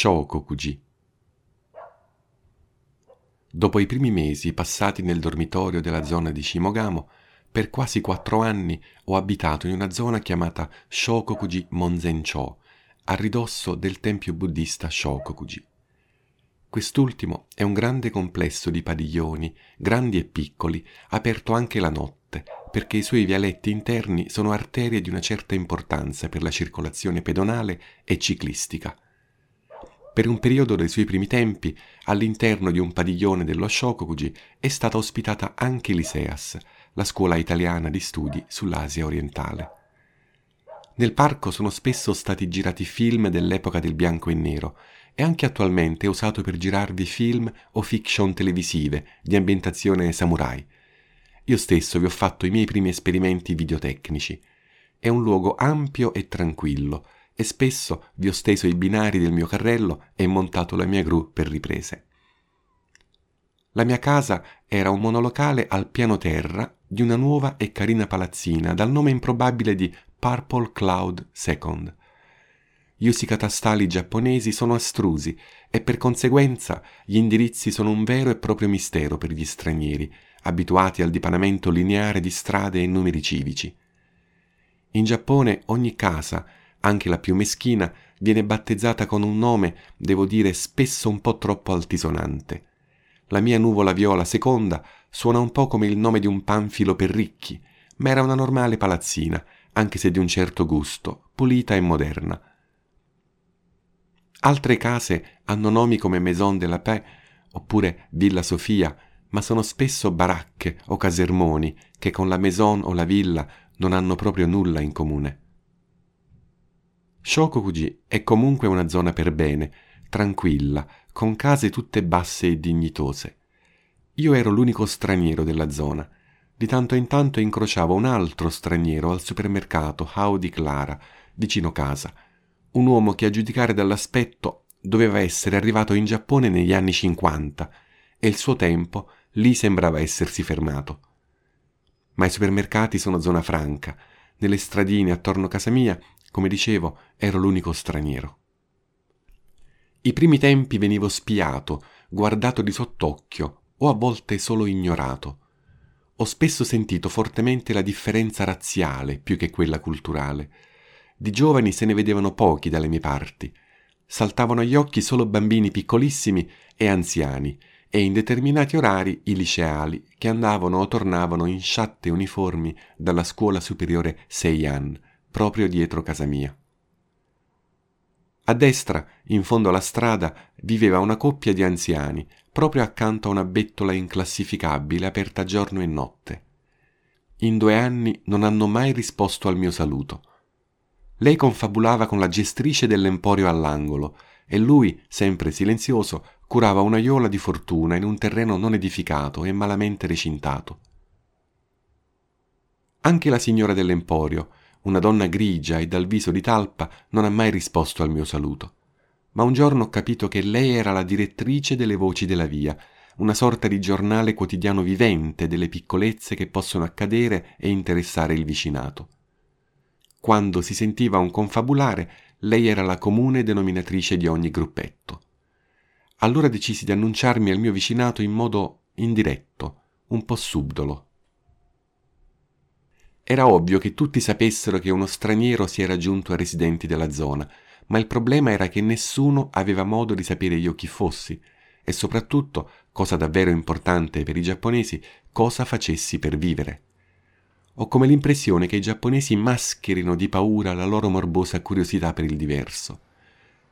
Shokokuji. Dopo i primi mesi passati nel dormitorio della zona di Shimogamo, per quasi quattro anni ho abitato in una zona chiamata Shokokuji Monzencho, a ridosso del tempio buddista Shokokuji. Quest'ultimo è un grande complesso di padiglioni, grandi e piccoli, aperto anche la notte, perché i suoi vialetti interni sono arterie di una certa importanza per la circolazione pedonale e ciclistica. Per un periodo dei suoi primi tempi, all'interno di un padiglione dello Shokokuji è stata ospitata anche l'Iseas, la scuola italiana di studi sull'Asia orientale. Nel parco sono spesso stati girati film dell'epoca del bianco e nero e anche attualmente è usato per girarvi film o fiction televisive di ambientazione samurai. Io stesso vi ho fatto i miei primi esperimenti videotecnici. È un luogo ampio e tranquillo e spesso vi ho steso i binari del mio carrello e montato la mia gru per riprese. La mia casa era un monolocale al piano terra di una nuova e carina palazzina dal nome improbabile di Purple Cloud II. Gli usi catastali giapponesi sono astrusi e per conseguenza gli indirizzi sono un vero e proprio mistero per gli stranieri, abituati al dipanamento lineare di strade e numeri civici. In Giappone ogni casa, anche la più meschina, viene battezzata con un nome, devo dire, spesso un po' troppo altisonante. La mia nuvola viola seconda suona un po' come il nome di un panfilo per ricchi, ma era una normale palazzina, anche se di un certo gusto, pulita e moderna. Altre case hanno nomi come Maison de la Paix oppure Villa Sofia, ma sono spesso baracche o casermoni che con la maison o la villa non hanno proprio nulla in comune. Shokokuji è comunque una zona per bene, tranquilla, con case tutte basse e dignitose. Io ero l'unico straniero della zona di tanto in tanto incrociavo un altro straniero al supermercato Howdy Clara, vicino casa, un uomo che a giudicare dall'aspetto doveva essere arrivato in Giappone negli anni 50 e il suo tempo lì sembrava essersi fermato. Ma i supermercati sono zona franca, nelle stradine attorno a casa mia, come dicevo, ero l'unico straniero. I primi tempi venivo spiato, guardato di sott'occhio o a volte solo ignorato ho spesso sentito fortemente la differenza razziale più che quella culturale. Di giovani se ne vedevano pochi dalle mie parti. Saltavano agli occhi solo bambini piccolissimi e anziani, e in determinati orari i liceali che andavano o tornavano in sciatte uniformi dalla scuola superiore Seiyan, proprio dietro casa mia. A destra, in fondo alla strada, viveva una coppia di anziani, proprio accanto a una bettola inclassificabile aperta giorno e notte. In due anni non hanno mai risposto al mio saluto. Lei confabulava con la gestrice dell'emporio all'angolo e lui, sempre silenzioso, curava una iola di fortuna in un terreno non edificato e malamente recintato. Anche la signora dell'emporio, una donna grigia e dal viso di talpa, non ha mai risposto al mio saluto. Ma un giorno ho capito che lei era la direttrice delle voci della via, una sorta di giornale quotidiano vivente delle piccolezze che possono accadere e interessare il vicinato. Quando si sentiva un confabulare, lei era la comune denominatrice di ogni gruppetto. Allora decisi di annunciarmi al mio vicinato in modo indiretto, un po' subdolo. Era ovvio che tutti sapessero che uno straniero si era giunto ai residenti della zona, ma il problema era che nessuno aveva modo di sapere io chi fossi e soprattutto, cosa davvero importante per i giapponesi, cosa facessi per vivere. Ho come l'impressione che i giapponesi mascherino di paura la loro morbosa curiosità per il diverso.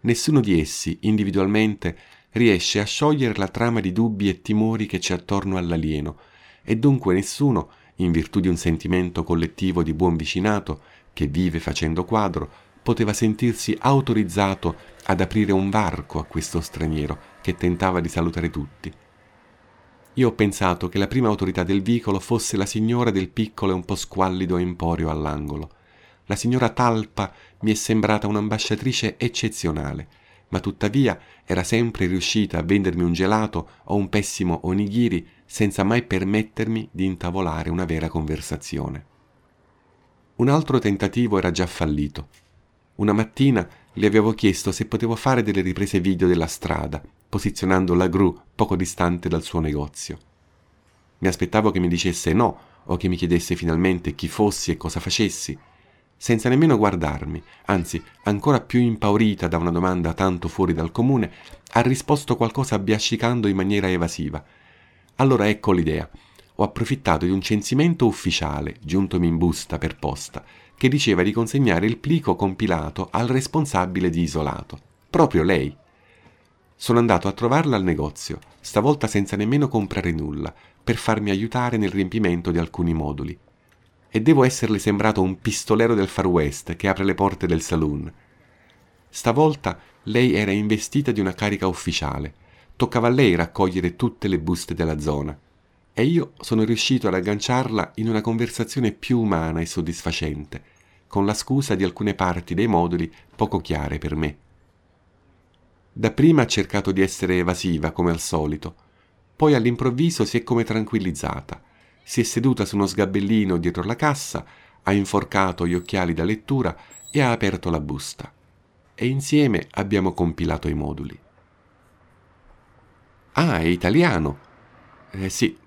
Nessuno di essi, individualmente, riesce a sciogliere la trama di dubbi e timori che c'è attorno all'alieno, e dunque nessuno, in virtù di un sentimento collettivo di buon vicinato che vive facendo quadro, poteva sentirsi autorizzato ad aprire un varco a questo straniero che tentava di salutare tutti. Io ho pensato che la prima autorità del vicolo fosse la signora del piccolo e un po' squallido emporio all'angolo. La signora Talpa mi è sembrata un'ambasciatrice eccezionale, ma tuttavia era sempre riuscita a vendermi un gelato o un pessimo onigiri senza mai permettermi di intavolare una vera conversazione. Un altro tentativo era già fallito. Una mattina le avevo chiesto se potevo fare delle riprese video della strada, posizionando la gru poco distante dal suo negozio. Mi aspettavo che mi dicesse no o che mi chiedesse finalmente chi fossi e cosa facessi, senza nemmeno guardarmi, anzi ancora più impaurita da una domanda tanto fuori dal comune, ha risposto qualcosa biascicando in maniera evasiva. Allora ecco l'idea. Ho approfittato di un censimento ufficiale, giuntomi in busta per posta, che diceva di consegnare il plico compilato al responsabile di isolato, proprio lei. Sono andato a trovarla al negozio, stavolta senza nemmeno comprare nulla, per farmi aiutare nel riempimento di alcuni moduli e devo esserle sembrato un pistolero del Far West che apre le porte del saloon. Stavolta lei era investita di una carica ufficiale. Toccava a lei raccogliere tutte le buste della zona. E io sono riuscito ad agganciarla in una conversazione più umana e soddisfacente, con la scusa di alcune parti dei moduli poco chiare per me. Dapprima ha cercato di essere evasiva, come al solito, poi all'improvviso si è come tranquillizzata si è seduta su uno sgabellino dietro la cassa, ha inforcato gli occhiali da lettura e ha aperto la busta. E insieme abbiamo compilato i moduli. Ah, è italiano. Eh sì.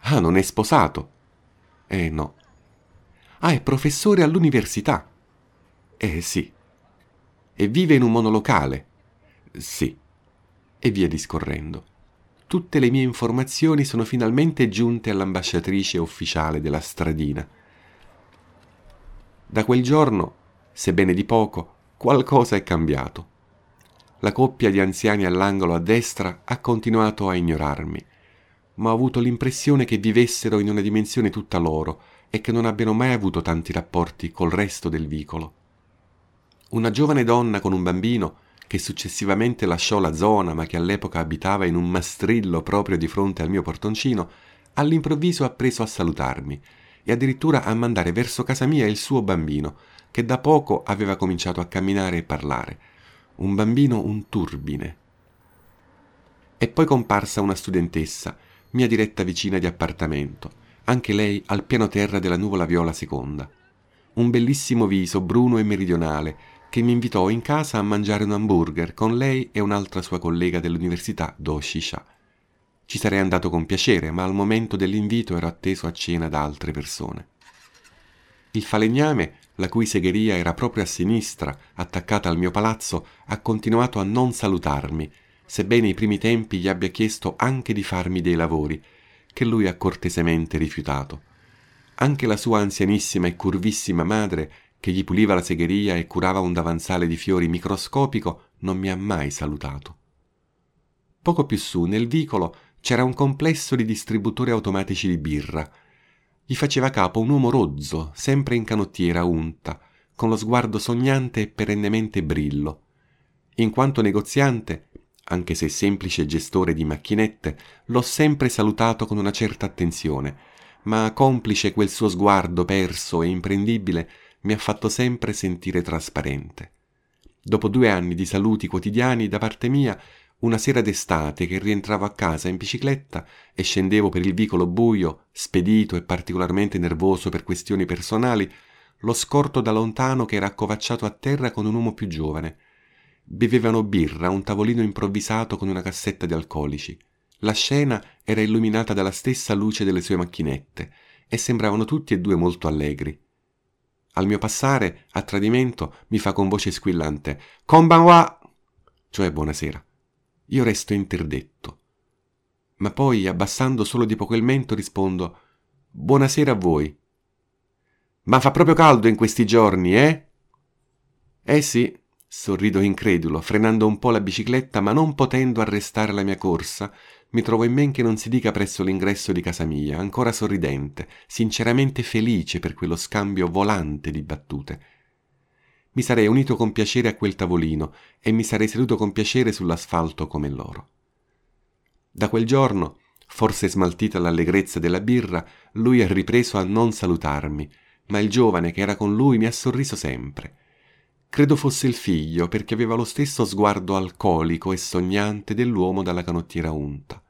Ah, non è sposato. Eh no. Ah, è professore all'università. Eh sì. E vive in un monolocale. Sì. E via discorrendo tutte le mie informazioni sono finalmente giunte all'ambasciatrice ufficiale della stradina. Da quel giorno, sebbene di poco, qualcosa è cambiato. La coppia di anziani all'angolo a destra ha continuato a ignorarmi, ma ho avuto l'impressione che vivessero in una dimensione tutta loro e che non abbiano mai avuto tanti rapporti col resto del vicolo. Una giovane donna con un bambino che successivamente lasciò la zona ma che all'epoca abitava in un mastrillo proprio di fronte al mio portoncino, all'improvviso ha preso a salutarmi e addirittura a mandare verso casa mia il suo bambino, che da poco aveva cominciato a camminare e parlare. Un bambino un turbine. È poi comparsa una studentessa, mia diretta vicina di appartamento, anche lei al piano terra della nuvola viola seconda. Un bellissimo viso bruno e meridionale, che mi invitò in casa a mangiare un hamburger con lei e un'altra sua collega dell'università Doshisha. Ci sarei andato con piacere, ma al momento dell'invito ero atteso a cena da altre persone. Il falegname, la cui segheria era proprio a sinistra, attaccata al mio palazzo, ha continuato a non salutarmi, sebbene i primi tempi gli abbia chiesto anche di farmi dei lavori, che lui ha cortesemente rifiutato. Anche la sua anzianissima e curvissima madre che gli puliva la segheria e curava un davanzale di fiori microscopico, non mi ha mai salutato. Poco più su, nel vicolo, c'era un complesso di distributori automatici di birra. Gli faceva capo un uomo rozzo, sempre in canottiera unta, con lo sguardo sognante e perennemente brillo. In quanto negoziante, anche se semplice gestore di macchinette, l'ho sempre salutato con una certa attenzione, ma complice quel suo sguardo perso e imprendibile, mi ha fatto sempre sentire trasparente. Dopo due anni di saluti quotidiani da parte mia, una sera d'estate che rientravo a casa in bicicletta e scendevo per il vicolo buio, spedito e particolarmente nervoso per questioni personali, lo scorto da lontano che era accovacciato a terra con un uomo più giovane. Bevevano birra a un tavolino improvvisato con una cassetta di alcolici. La scena era illuminata dalla stessa luce delle sue macchinette e sembravano tutti e due molto allegri. Al mio passare, a tradimento, mi fa con voce squillante Konbanwa! cioè buonasera. Io resto interdetto. Ma poi, abbassando solo di poco il mento, rispondo Buonasera a voi. Ma fa proprio caldo in questi giorni, eh? Eh sì, sorrido incredulo, frenando un po' la bicicletta, ma non potendo arrestare la mia corsa, mi trovo in men che non si dica presso l'ingresso di casa mia, ancora sorridente, sinceramente felice per quello scambio volante di battute. Mi sarei unito con piacere a quel tavolino e mi sarei seduto con piacere sull'asfalto come loro. Da quel giorno, forse smaltita l'allegrezza della birra, lui ha ripreso a non salutarmi, ma il giovane che era con lui mi ha sorriso sempre. Credo fosse il figlio, perché aveva lo stesso sguardo alcolico e sognante dell'uomo dalla canottiera unta.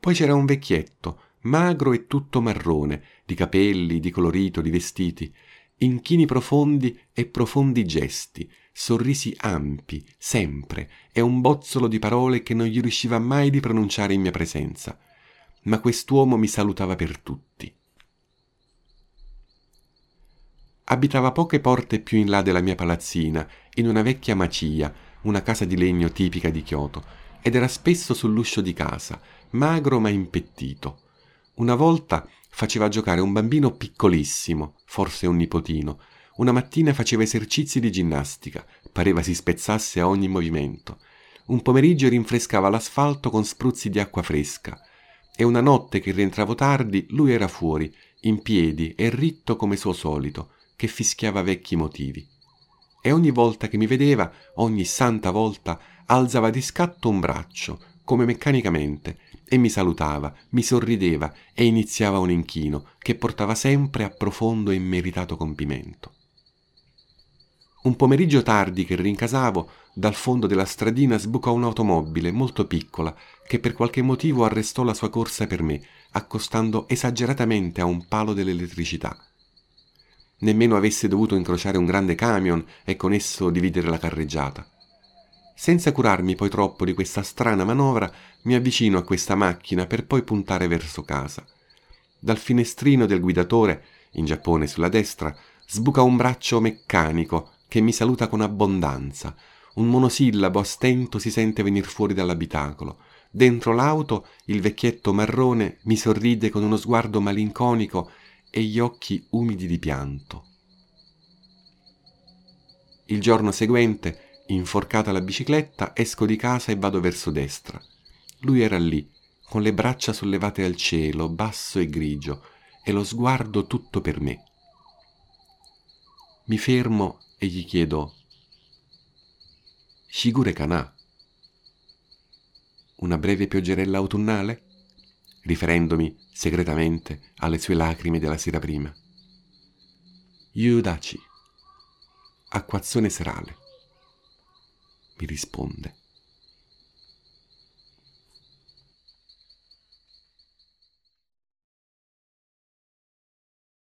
Poi c'era un vecchietto, magro e tutto marrone, di capelli, di colorito, di vestiti, inchini profondi e profondi gesti, sorrisi ampi, sempre, e un bozzolo di parole che non gli riusciva mai di pronunciare in mia presenza. Ma quest'uomo mi salutava per tutti. Abitava poche porte più in là della mia palazzina, in una vecchia macia, una casa di legno tipica di Kyoto, ed era spesso sull'uscio di casa, magro ma impettito. Una volta faceva giocare un bambino piccolissimo, forse un nipotino, una mattina faceva esercizi di ginnastica, pareva si spezzasse a ogni movimento. Un pomeriggio rinfrescava l'asfalto con spruzzi di acqua fresca. E una notte che rientravo tardi, lui era fuori, in piedi e ritto come suo solito, che fischiava vecchi motivi. E ogni volta che mi vedeva, ogni santa volta, alzava di scatto un braccio, come meccanicamente, e mi salutava, mi sorrideva e iniziava un inchino che portava sempre a profondo e immeritato compimento. Un pomeriggio tardi che rincasavo, dal fondo della stradina sbucò un'automobile molto piccola che per qualche motivo arrestò la sua corsa per me, accostando esageratamente a un palo dell'elettricità. Nemmeno avesse dovuto incrociare un grande camion e con esso dividere la carreggiata. Senza curarmi poi troppo di questa strana manovra, mi avvicino a questa macchina per poi puntare verso casa. Dal finestrino del guidatore, in Giappone sulla destra, sbuca un braccio meccanico che mi saluta con abbondanza. Un monosillabo a stento si sente venir fuori dall'abitacolo. Dentro l'auto il vecchietto marrone mi sorride con uno sguardo malinconico e gli occhi umidi di pianto. Il giorno seguente, inforcata la bicicletta, esco di casa e vado verso destra. Lui era lì, con le braccia sollevate al cielo, basso e grigio, e lo sguardo tutto per me. Mi fermo e gli chiedo Shigure kana? Una breve pioggerella autunnale? Riferendomi segretamente alle sue lacrime della sera prima. Yudachi, acquazzone serale, mi risponde.